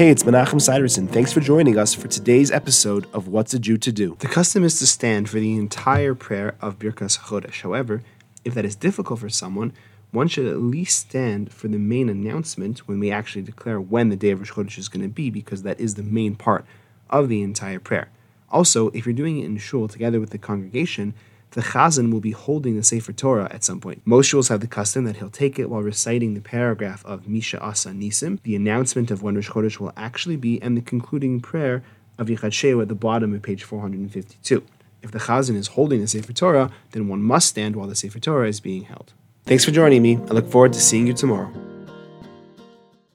Hey, it's Menachem Siderson. Thanks for joining us for today's episode of What's a Jew to Do. The custom is to stand for the entire prayer of Birkas Chodesh. However, if that is difficult for someone, one should at least stand for the main announcement when we actually declare when the day of Rosh Chodesh is going to be, because that is the main part of the entire prayer. Also, if you're doing it in shul together with the congregation, the chazan will be holding the Sefer Torah at some point. Most shuls have the custom that he'll take it while reciting the paragraph of Mi She'asa Nisim. The announcement of when Rosh Chodesh will actually be, and the concluding prayer of Yichad at the bottom of page 452. If the chazan is holding the Sefer Torah, then one must stand while the Sefer Torah is being held. Thanks for joining me. I look forward to seeing you tomorrow.